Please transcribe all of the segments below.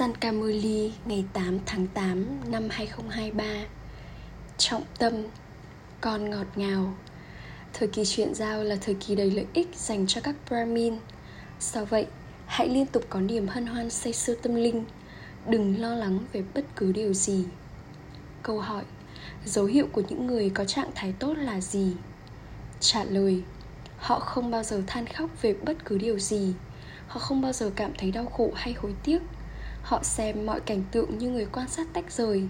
San Camuli ngày 8 tháng 8 năm 2023 Trọng tâm Con ngọt ngào. Thời kỳ chuyển giao là thời kỳ đầy lợi ích dành cho các Brahmin. Sao vậy, hãy liên tục có niềm hân hoan say sưa tâm linh. Đừng lo lắng về bất cứ điều gì. Câu hỏi Dấu hiệu của những người có trạng thái tốt là gì? Trả lời Họ không bao giờ than khóc về bất cứ điều gì. Họ không bao giờ cảm thấy đau khổ hay hối tiếc họ xem mọi cảnh tượng như người quan sát tách rời.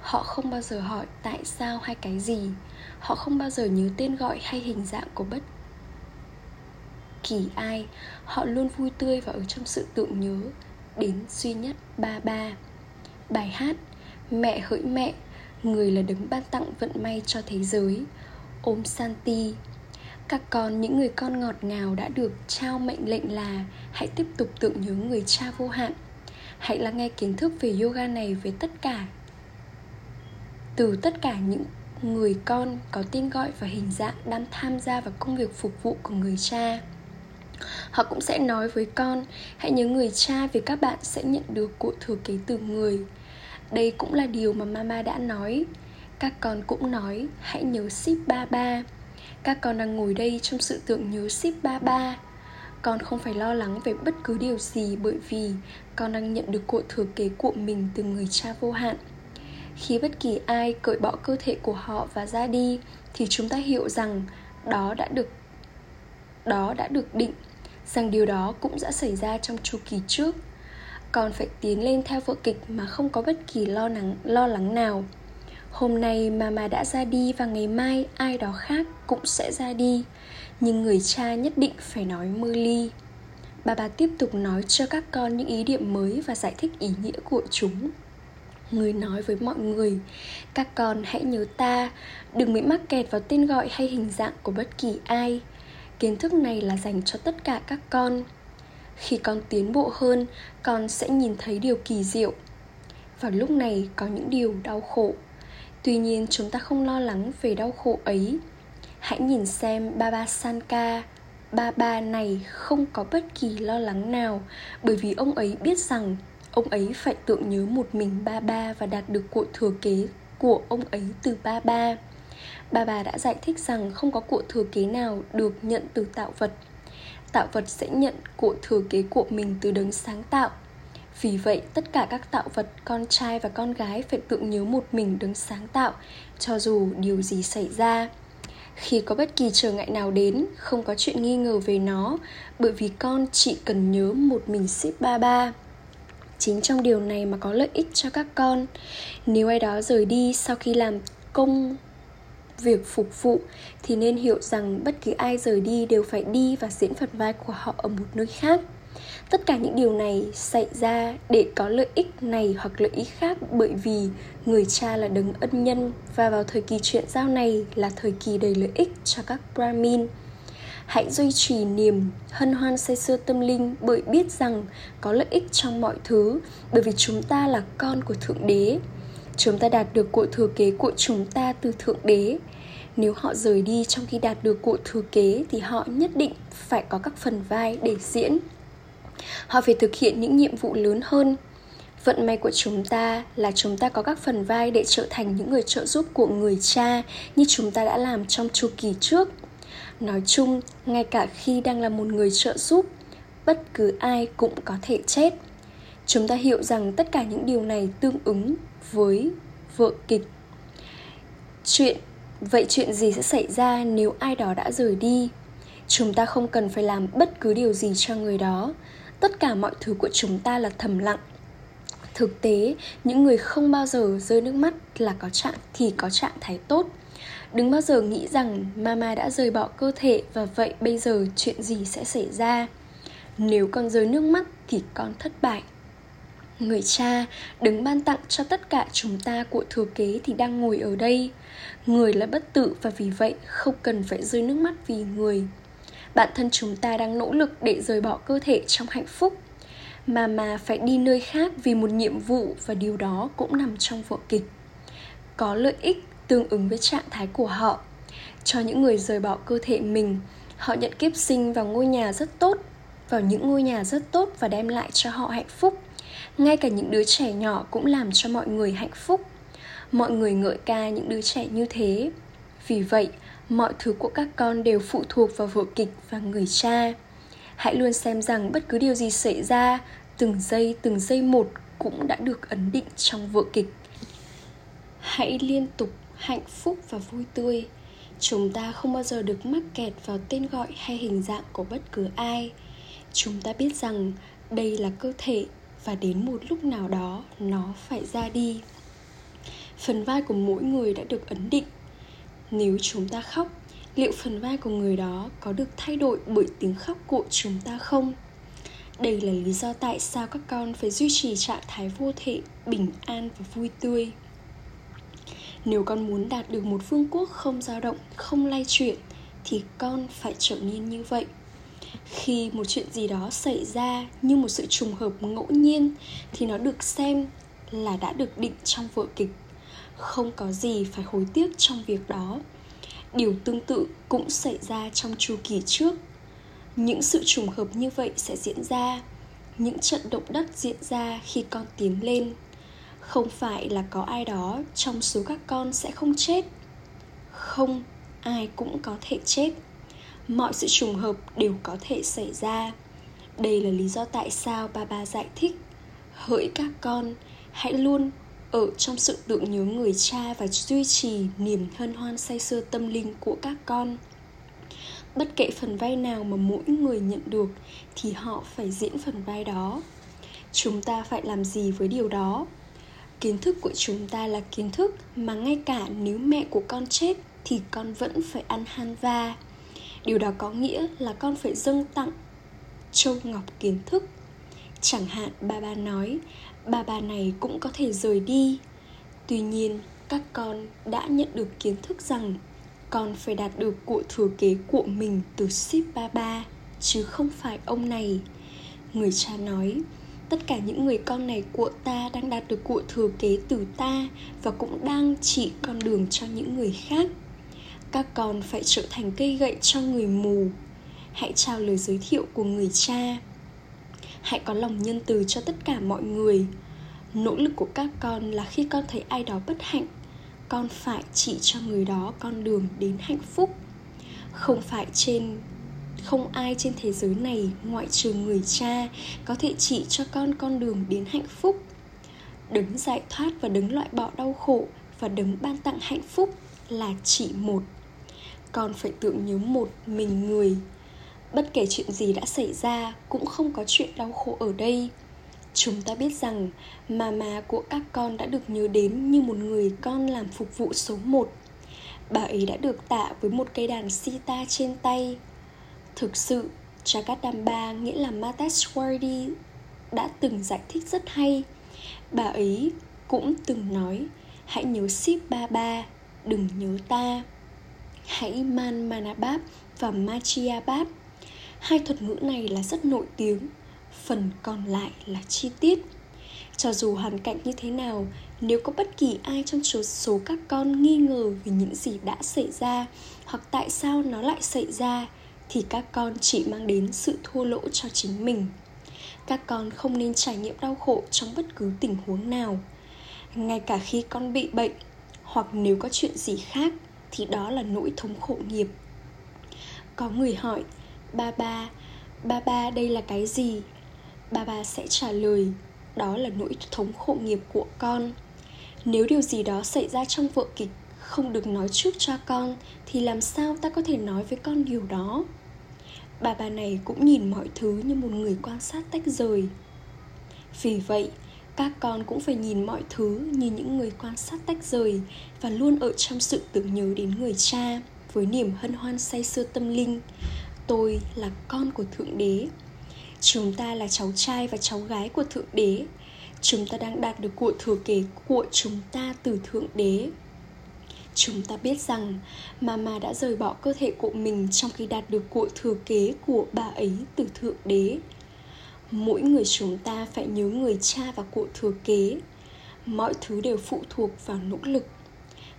Họ không bao giờ hỏi tại sao hay cái gì. Họ không bao giờ nhớ tên gọi hay hình dạng của bất kỳ ai. Họ luôn vui tươi và ở trong sự tượng nhớ. Đến duy nhất ba ba. Bài hát mẹ hỡi mẹ, người là đấng ban tặng vận may cho thế giới. Ôm santi. Các con, những người con ngọt ngào đã được trao mệnh lệnh là hãy tiếp tục tưởng nhớ người cha vô hạn hãy lắng nghe kiến thức về yoga này với tất cả. Từ tất cả những người con có tên gọi và hình dạng đang tham gia vào công việc phục vụ của người cha, họ cũng sẽ nói với con, hãy nhớ người cha vì các bạn sẽ nhận được cội thừa kế từ người. Đây cũng là điều mà mama đã nói. Các con cũng nói, hãy nhớ ship ba ba các con đang ngồi đây trong sự tưởng nhớ ship ba ba con không phải lo lắng về bất cứ điều gì bởi vì con đang nhận được cội thừa kế của mình từ người cha vô hạn. Khi bất kỳ ai cởi bỏ cơ thể của họ và ra đi, thì chúng ta hiểu rằng đó đã được, đó đã được định, rằng điều đó cũng đã xảy ra trong chu kỳ trước. Còn phải tiến lên theo vở kịch mà không có bất kỳ lo lắng lo lắng nào hôm nay mama đã ra đi và ngày mai ai đó khác cũng sẽ ra đi. Nhưng người cha nhất định phải nói mơ ly. Bà bà tiếp tục nói cho các con những ý điểm mới và giải thích ý nghĩa của chúng. Người nói với mọi người, các con hãy nhớ ta, đừng bị mắc kẹt vào tên gọi hay hình dạng của bất kỳ ai. Kiến thức này là dành cho tất cả các con. Khi con tiến bộ hơn, con sẽ nhìn thấy điều kỳ diệu. Vào lúc này có những điều đau khổ tuy nhiên, chúng ta không lo lắng về đau khổ ấy hãy nhìn xem baba sanka Baba này không có bất kỳ lo lắng nào, bởi vì ông ấy biết rằng ông ấy phải tượng nhớ một mình Baba và đạt được cội thừa kế của ông ấy từ Baba. Bà bà đã giải thích rằng không có cội thừa kế nào được nhận từ tạo vật. Tạo vật sẽ nhận cội thừa kế của mình từ đấng sáng tạo. Vì vậy, tất cả các tạo vật, con trai và con gái phải tự nhớ một mình đứng sáng tạo, cho dù điều gì xảy ra. Khi có bất kỳ trở ngại nào đến không có chuyện nghi ngờ về nó bởi vì con chỉ cần nhớ một mình ship ba ba. Chính trong điều này mà có lợi ích cho các con. Nếu ai đó rời đi sau khi làm công việc phục vụ thì nên hiểu rằng bất kỳ ai rời đi đều phải đi và diễn phần vai của họ ở một nơi khác tất cả những điều này xảy ra để có lợi ích này hoặc lợi ích khác bởi vì người cha là đấng ân nhân và vào thời kỳ chuyện giao này là thời kỳ đầy lợi ích cho các brahmin. Hãy duy trì niềm hân hoan say sưa tâm linh bởi biết rằng có lợi ích trong mọi thứ, bởi vì chúng ta là con của thượng đế. Chúng ta đạt được cội thừa kế của chúng ta từ thượng đế. Nếu họ rời đi trong khi đạt được cội thừa kế thì họ nhất định phải có các phần vai để diễn họ phải thực hiện những nhiệm vụ lớn hơn. Vận may của chúng ta là chúng ta có các phần vai để trở thành những người trợ giúp của người cha như chúng ta đã làm trong chu kỳ trước. Nói chung, ngay cả khi đang là một người trợ giúp, bất cứ ai cũng có thể chết. Chúng ta hiểu rằng tất cả những điều này tương ứng với vợ kịch. Chuyện, vậy chuyện gì sẽ xảy ra nếu ai đó đã rời đi? Chúng ta không cần phải làm bất cứ điều gì cho người đó tất cả mọi thứ của chúng ta là thầm lặng. Thực tế, những người không bao giờ rơi nước mắt là có trạng, thì có trạng thái tốt. Đừng bao giờ nghĩ rằng mama đã rời bỏ cơ thể và vậy bây giờ chuyện gì sẽ xảy ra. Nếu con rơi nước mắt thì con thất bại. Người cha đứng ban tặng cho tất cả chúng ta của thừa kế thì đang ngồi ở đây. Người là bất tử và vì vậy không cần phải rơi nước mắt vì người bản thân chúng ta đang nỗ lực để rời bỏ cơ thể trong hạnh phúc. Mà mà phải đi nơi khác vì một nhiệm vụ và điều đó cũng nằm trong vở kịch. Có lợi ích tương ứng với trạng thái của họ. Cho những người rời bỏ cơ thể mình, họ nhận kiếp sinh vào ngôi nhà rất tốt, vào những ngôi nhà rất tốt và đem lại cho họ hạnh phúc. Ngay cả những đứa trẻ nhỏ cũng làm cho mọi người hạnh phúc. Mọi người ngợi ca những đứa trẻ như thế. Vì vậy mọi thứ của các con đều phụ thuộc vào vở kịch và người cha. Hãy luôn xem rằng bất cứ điều gì xảy ra, từng giây từng giây một cũng đã được ấn định trong vở kịch. Hãy liên tục hạnh phúc và vui tươi. Chúng ta không bao giờ được mắc kẹt vào tên gọi hay hình dạng của bất cứ ai. Chúng ta biết rằng đây là cơ thể và đến một lúc nào đó nó phải ra đi. Phần vai của mỗi người đã được ấn định nếu chúng ta khóc, liệu phần vai của người đó có được thay đổi bởi tiếng khóc của chúng ta không? Đây là lý do tại sao các con phải duy trì trạng thái vô thể, bình an và vui tươi. Nếu con muốn đạt được một vương quốc không dao động, không lay chuyển, thì con phải trở nên như vậy. Khi một chuyện gì đó xảy ra như một sự trùng hợp ngẫu nhiên, thì nó được xem là đã được định trong vở kịch không có gì phải hối tiếc trong việc đó. Điều tương tự cũng xảy ra trong chu kỳ trước. Những sự trùng hợp như vậy sẽ diễn ra. Những trận động đất diễn ra khi con tiến lên. Không phải là có ai đó trong số các con sẽ không chết. Không, ai cũng có thể chết. Mọi sự trùng hợp đều có thể xảy ra. Đây là lý do tại sao ba ba giải thích, hỡi các con, hãy luôn ở trong sự tưởng nhớ người cha và duy trì niềm hân hoan say sưa tâm linh của các con. Bất kể phần vai nào mà mỗi người nhận được, thì họ phải diễn phần vai đó. Chúng ta phải làm gì với điều đó? Kiến thức của chúng ta là kiến thức, mà ngay cả nếu mẹ của con chết, thì con vẫn phải ăn han va. Điều đó có nghĩa là con phải dâng tặng châu ngọc kiến thức. Chẳng hạn ba ba nói bà bà này cũng có thể rời đi. Tuy nhiên, các con đã nhận được kiến thức rằng con phải đạt được của thừa kế của mình từ ship ba ba, chứ không phải ông này. Người cha nói, tất cả những người con này của ta đang đạt được của thừa kế từ ta và cũng đang chỉ con đường cho những người khác. Các con phải trở thành cây gậy cho người mù. Hãy trao lời giới thiệu của người cha hãy có lòng nhân từ cho tất cả mọi người. Nỗ lực của các con là khi con thấy ai đó bất hạnh. Con phải chỉ cho người đó con đường đến hạnh phúc. Không phải trên, không ai trên thế giới này, ngoại trừ người cha, có thể chỉ cho con con đường đến hạnh phúc. Đứng giải thoát và đứng loại bỏ đau khổ và đứng ban tặng hạnh phúc là chỉ một. Con phải tưởng nhớ một mình người bất kể chuyện gì đã xảy ra, cũng không có chuyện đau khổ ở đây. Chúng ta biết rằng mama của các con đã được nhớ đến như một người con làm phục vụ số một. Bà ấy đã được tạ với một cây đàn sita trên tay. Thực sự Jagadamba nghĩa là Mateswardi đã từng giải thích rất hay. Bà ấy cũng từng nói, hãy nhớ ship ba ba, đừng nhớ ta. Hãy man manabab và machiabab hai thuật ngữ này là rất nổi tiếng phần còn lại là chi tiết. Cho dù hoàn cảnh như thế nào nếu có bất kỳ ai trong số, số các con nghi ngờ về những gì đã xảy ra hoặc tại sao nó lại xảy ra thì các con chỉ mang đến sự thua lỗ cho chính mình. Các con không nên trải nghiệm đau khổ trong bất cứ tình huống nào. Ngay cả khi con bị bệnh hoặc nếu có chuyện gì khác thì đó là nỗi thống khổ nghiệp. Có người hỏi ba ba. Ba ba, đây là cái gì? Ba ba sẽ trả lời, đó là nỗi thống khổ nghiệp của con. Nếu điều gì đó xảy ra trong vở kịch không được nói trước cho con, thì làm sao ta có thể nói với con điều đó? Bà bà này cũng nhìn mọi thứ như một người quan sát tách rời. Vì vậy, các con cũng phải nhìn mọi thứ như những người quan sát tách rời và luôn ở trong sự tưởng nhớ đến người cha với niềm hân hoan say sưa tâm linh tôi là con của thượng đế. Chúng ta là cháu trai và cháu gái của thượng đế. Chúng ta đang đạt được của thừa kế của chúng ta từ thượng đế. Chúng ta biết rằng mama đã rời bỏ cơ thể của mình trong khi đạt được của thừa kế của bà ấy từ thượng đế. Mỗi người chúng ta phải nhớ người cha và cụ thừa kế. Mọi thứ đều phụ thuộc vào nỗ lực.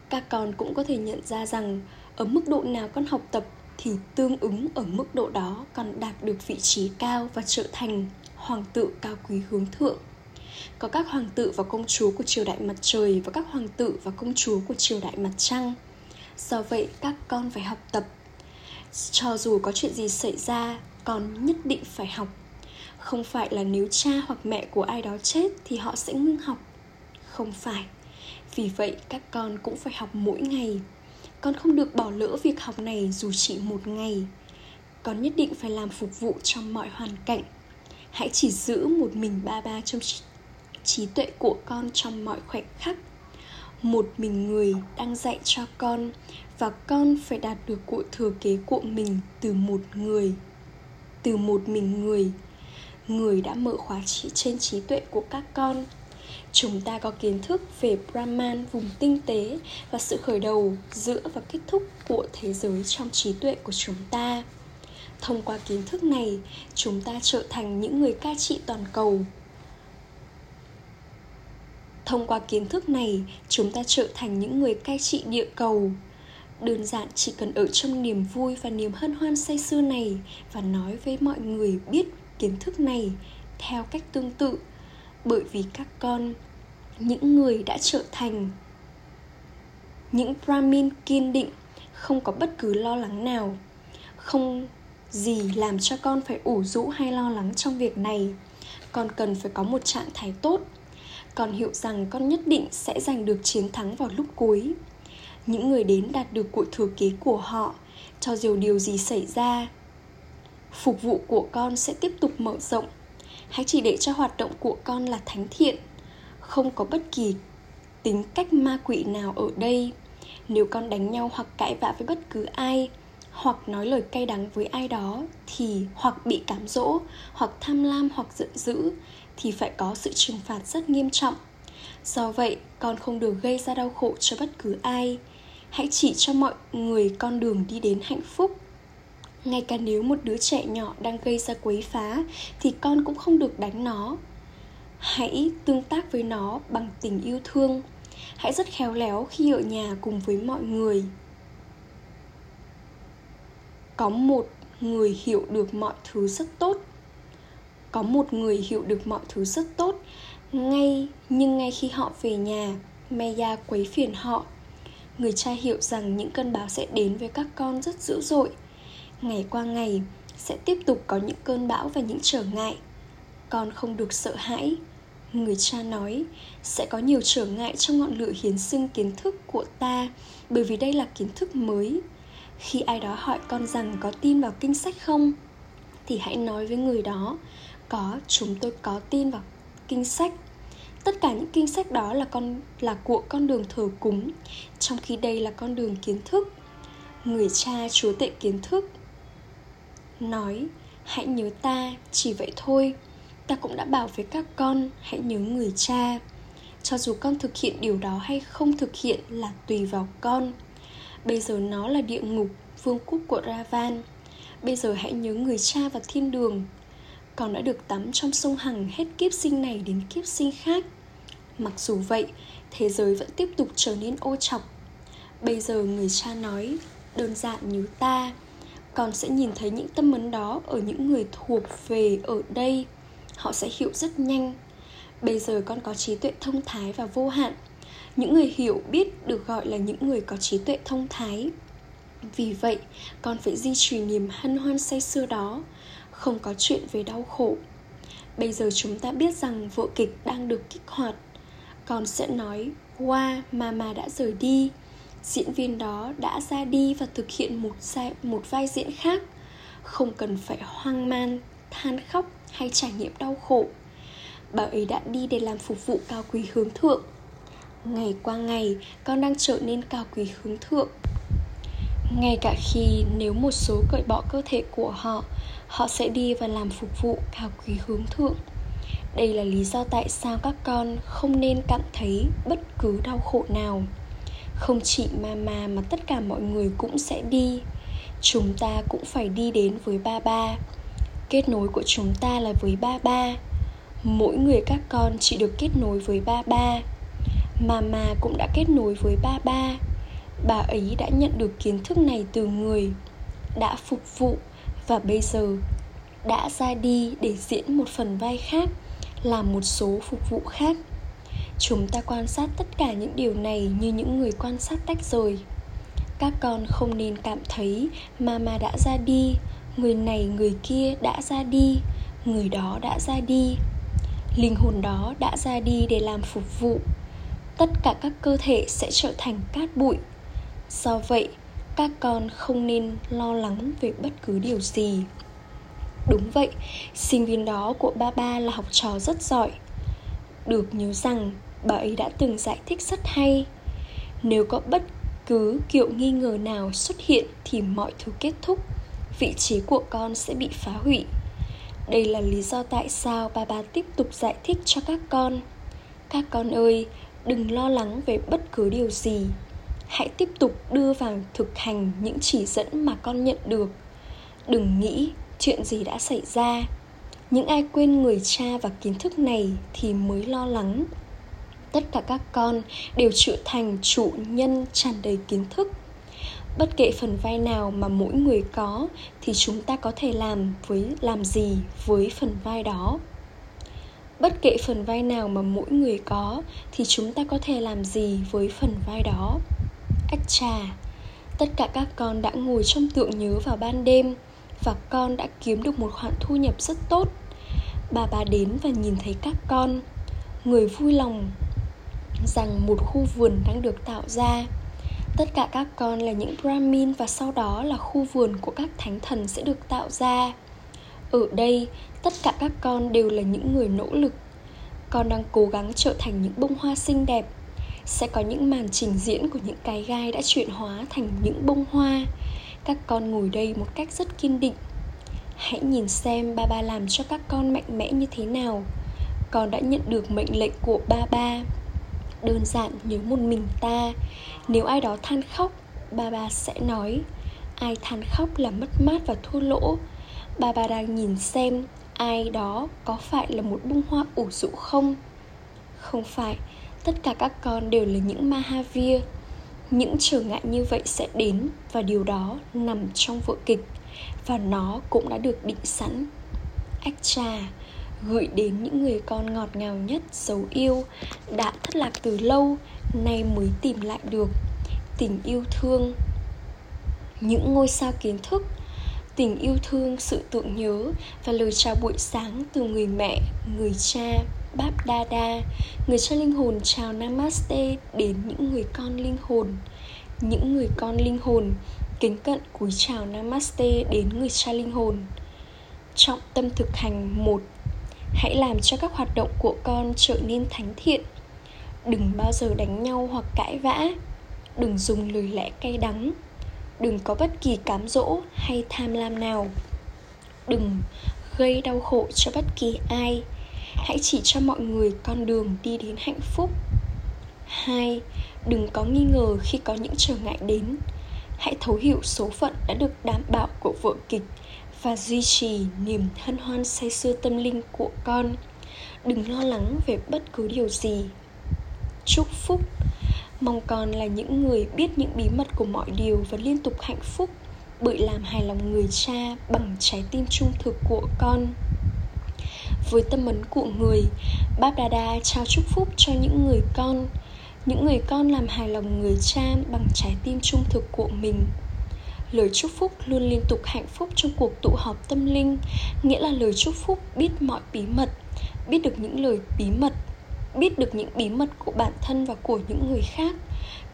Các con cũng có thể nhận ra rằng ở mức độ nào con học tập thì tương ứng ở mức độ đó còn đạt được vị trí cao và trở thành hoàng tử cao quý hướng thượng. Có các hoàng tử và công chúa của triều đại mặt trời và các hoàng tử và công chúa của triều đại mặt trăng. Do vậy, các con phải học tập. Cho dù có chuyện gì xảy ra, con nhất định phải học. Không phải là nếu cha hoặc mẹ của ai đó chết thì họ sẽ ngưng học. Không phải. Vì vậy, các con cũng phải học mỗi ngày con không được bỏ lỡ việc học này dù chỉ một ngày. Con nhất định phải làm phục vụ trong mọi hoàn cảnh. Hãy chỉ giữ một mình ba ba trong trí, trí tuệ của con trong mọi khoảnh khắc. Một mình người đang dạy cho con và con phải đạt được cụ thừa kế của mình từ một người. Từ một mình người người đã mở khóa trị trên trí tuệ của các con chúng ta có kiến thức về brahman, vùng tinh tế và sự khởi đầu, giữa và kết thúc của thế giới trong trí tuệ của chúng ta. Thông qua kiến thức này, chúng ta trở thành những người cai trị toàn cầu. Thông qua kiến thức này, chúng ta trở thành những người cai trị địa cầu. Đơn giản chỉ cần ở trong niềm vui và niềm hân hoan say sưa này và nói với mọi người biết kiến thức này theo cách tương tự bởi vì các con, những người đã trở thành. Những brahmin kiên định, không có bất cứ lo lắng nào, không gì làm cho con phải ủ rũ hay lo lắng trong việc này. Con cần phải có một trạng thái tốt. Con hiểu rằng con nhất định sẽ giành được chiến thắng vào lúc cuối. Những người đến đạt được cuộc thừa kế của họ, cho dù điều gì xảy ra, phục vụ của con sẽ tiếp tục mở rộng hãy chỉ để cho hoạt động của con là thánh thiện. Không có bất kỳ tính cách ma quỷ nào ở đây. Nếu con đánh nhau hoặc cãi vã với bất cứ ai, hoặc nói lời cay đắng với ai đó, thì hoặc bị cám dỗ, hoặc tham lam, hoặc giận dữ, thì phải có sự trừng phạt rất nghiêm trọng. Do vậy, con không được gây ra đau khổ cho bất cứ ai. Hãy chỉ cho mọi người con đường đi đến hạnh phúc ngay cả nếu một đứa trẻ nhỏ đang gây ra quấy phá, thì con cũng không được đánh nó. Hãy tương tác với nó bằng tình yêu thương. Hãy rất khéo léo khi ở nhà cùng với mọi người. Có một người hiểu được mọi thứ rất tốt. Có một người hiểu được mọi thứ rất tốt. Ngay, nhưng ngay khi họ về nhà, maya quấy phiền họ. Người cha hiểu rằng những cơn bão sẽ đến với các con rất dữ dội ngày qua ngày sẽ tiếp tục có những cơn bão và những trở ngại. Con không được sợ hãi. Người cha nói, sẽ có nhiều trở ngại trong ngọn lửa hiến xưng kiến thức của ta, bởi vì đây là kiến thức mới. Khi ai đó hỏi con rằng có tin vào kinh sách không, thì hãy nói với người đó, có, chúng tôi có tin vào kinh sách. Tất cả những kinh sách đó là con, là của con đường thờ cúng, trong khi đây là con đường kiến thức. Người cha chúa tệ kiến thức nói, hãy nhớ ta, chỉ vậy thôi. Ta cũng đã bảo với các con, hãy nhớ người cha. Cho dù con thực hiện điều đó hay không thực hiện là tùy vào con. Bây giờ nó là địa ngục, vương quốc của ravan. Bây giờ hãy nhớ người cha và thiên đường. Con đã được tắm trong sông hằng hết kiếp sinh này đến kiếp sinh khác. Mặc dù vậy, thế giới vẫn tiếp tục trở nên ô chọc. Bây giờ người cha nói, đơn giản như ta con sẽ nhìn thấy những tâm ấn đó ở những người thuộc về ở đây. Họ sẽ hiểu rất nhanh. Bây giờ con có trí tuệ thông thái và vô hạn. Những người hiểu biết được gọi là những người có trí tuệ thông thái. Vì vậy, con phải duy trì niềm hân hoan say sưa đó, không có chuyện về đau khổ. Bây giờ chúng ta biết rằng vở kịch đang được kích hoạt. Con sẽ nói qua wow, mama đã rời đi diễn viên đó đã ra đi và thực hiện một vai, một vai diễn khác. Không cần phải hoang mang than khóc hay trải nghiệm đau khổ. Bà ấy đã đi để làm phục vụ cao quý hướng thượng. Ngày qua ngày con đang trở nên cao quý hướng thượng. Ngay cả khi nếu một số cởi bỏ cơ thể của họ họ sẽ đi và làm phục vụ cao quý hướng thượng. Đây là lý do tại sao các con không nên cảm thấy bất cứ đau khổ nào không chỉ mama mà tất cả mọi người cũng sẽ đi. Chúng ta cũng phải đi đến với ba ba. Kết nối của chúng ta là với ba ba. Mỗi người các con chỉ được kết nối với ba ba. Mama cũng đã kết nối với ba ba. Bà ấy đã nhận được kiến thức này từ người, đã phục vụ và bây giờ đã ra đi để diễn một phần vai khác, làm một số phục vụ khác chúng ta quan sát tất cả những điều này như những người quan sát tách rồi. các con không nên cảm thấy mama đã ra đi, người này, người kia đã ra đi, người đó đã ra đi. Linh hồn đó đã ra đi để làm phục vụ. Tất cả các cơ thể sẽ trở thành cát bụi. Do vậy, các con không nên lo lắng về bất cứ điều gì. Đúng vậy, sinh viên đó của ba ba là học trò rất giỏi. Được nhớ rằng bà ấy đã từng giải thích rất hay. Nếu có bất cứ kiểu nghi ngờ nào xuất hiện thì mọi thứ kết thúc, vị trí của con sẽ bị phá hủy. Đây là lý do tại sao bà bà tiếp tục giải thích cho các con. Các con ơi, đừng lo lắng về bất cứ điều gì. Hãy tiếp tục đưa vào thực hành những chỉ dẫn mà con nhận được. Đừng nghĩ chuyện gì đã xảy ra. Những ai quên người cha và kiến thức này thì mới lo lắng tất cả các con đều trở thành chủ nhân tràn đầy kiến thức. Bất kể phần vai nào mà mỗi người có thì chúng ta có thể làm với, làm gì với phần vai đó. Bất kể phần vai nào mà mỗi người có thì chúng ta có thể làm gì với phần vai đó. Ách trà tất cả các con đã ngồi trong tượng nhớ vào ban đêm và con đã kiếm được một khoản thu nhập rất tốt. Bà bà đến và nhìn thấy các con, người vui lòng rằng một khu vườn đang được tạo ra. Tất cả các con là những brahmin và sau đó là khu vườn của các thánh thần sẽ được tạo ra. Ở đây, tất cả các con đều là những người nỗ lực. Con đang cố gắng trở thành những bông hoa xinh đẹp. Sẽ có những màn trình diễn của những cái gai đã chuyển hóa thành những bông hoa. Các con ngồi đây một cách rất kiên định. Hãy nhìn xem ba ba làm cho các con mạnh mẽ như thế nào. Con đã nhận được mệnh lệnh của ba ba đơn giản nhớ một mình ta. Nếu ai đó than khóc, bà bà sẽ nói, ai than khóc là mất mát và thua lỗ. Bà bà đang nhìn xem ai đó có phải là một bông hoa ủ rũ không. Không phải, tất cả các con đều là những mahavir. Những trở ngại như vậy sẽ đến và điều đó nằm trong vở kịch và nó cũng đã được định sẵn. Ách trà gửi đến những người con ngọt ngào nhất dấu yêu, đã thất lạc từ lâu, nay mới tìm lại được tình yêu thương. Những ngôi sao kiến thức, tình yêu thương, sự tưởng nhớ và lời chào buổi sáng từ người mẹ, người cha báp đa đa người cha linh hồn chào namaste đến những người con linh hồn. Những người con linh hồn kính cận cúi chào namaste đến người cha linh hồn. Trọng tâm thực hành một hãy làm cho các hoạt động của con trở nên thánh thiện. Đừng bao giờ đánh nhau hoặc cãi vã. Đừng dùng lời lẽ cay đắng. Đừng có bất kỳ cám dỗ hay tham lam nào. Đừng gây đau khổ cho bất kỳ ai. Hãy chỉ cho mọi người con đường đi đến hạnh phúc. Hai, đừng có nghi ngờ khi có những trở ngại đến. Hãy thấu hiểu số phận đã được đảm bảo của vở kịch và duy trì niềm hân hoan say sưa tâm linh của con. Đừng lo lắng về bất cứ điều gì. Chúc phúc. Mong con là những người biết những bí mật của mọi điều và liên tục hạnh phúc, bởi làm hài lòng người cha bằng trái tim trung thực của con. Với tâm ấn của người, Báp Đa trao chúc phúc cho những người con. Những người con làm hài lòng người cha bằng trái tim trung thực của mình lời chúc phúc luôn liên tục hạnh phúc trong cuộc tụ họp tâm linh, nghĩa là lời chúc phúc biết mọi bí mật, biết được những lời bí mật, biết được những bí mật của bản thân và của những người khác.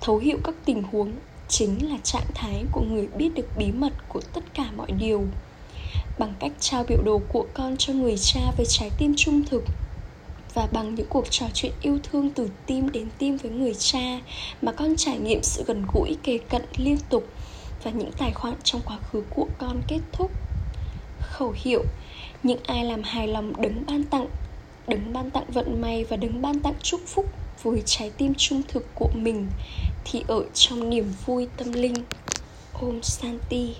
Thấu hiểu các tình huống chính là trạng thái của người biết được bí mật của tất cả mọi điều. Bằng cách trao biểu đồ của con cho người cha với trái tim trung thực và bằng những cuộc trò chuyện yêu thương từ tim đến tim với người cha mà con trải nghiệm sự gần gũi, kề cận, liên tục và những tài khoản trong quá khứ của con kết thúc. Khẩu hiệu, những ai làm hài lòng đứng ban tặng. Đứng ban tặng vận may và đứng ban tặng chúc phúc với trái tim trung thực của mình thì ở trong niềm vui tâm linh. Ôm Santi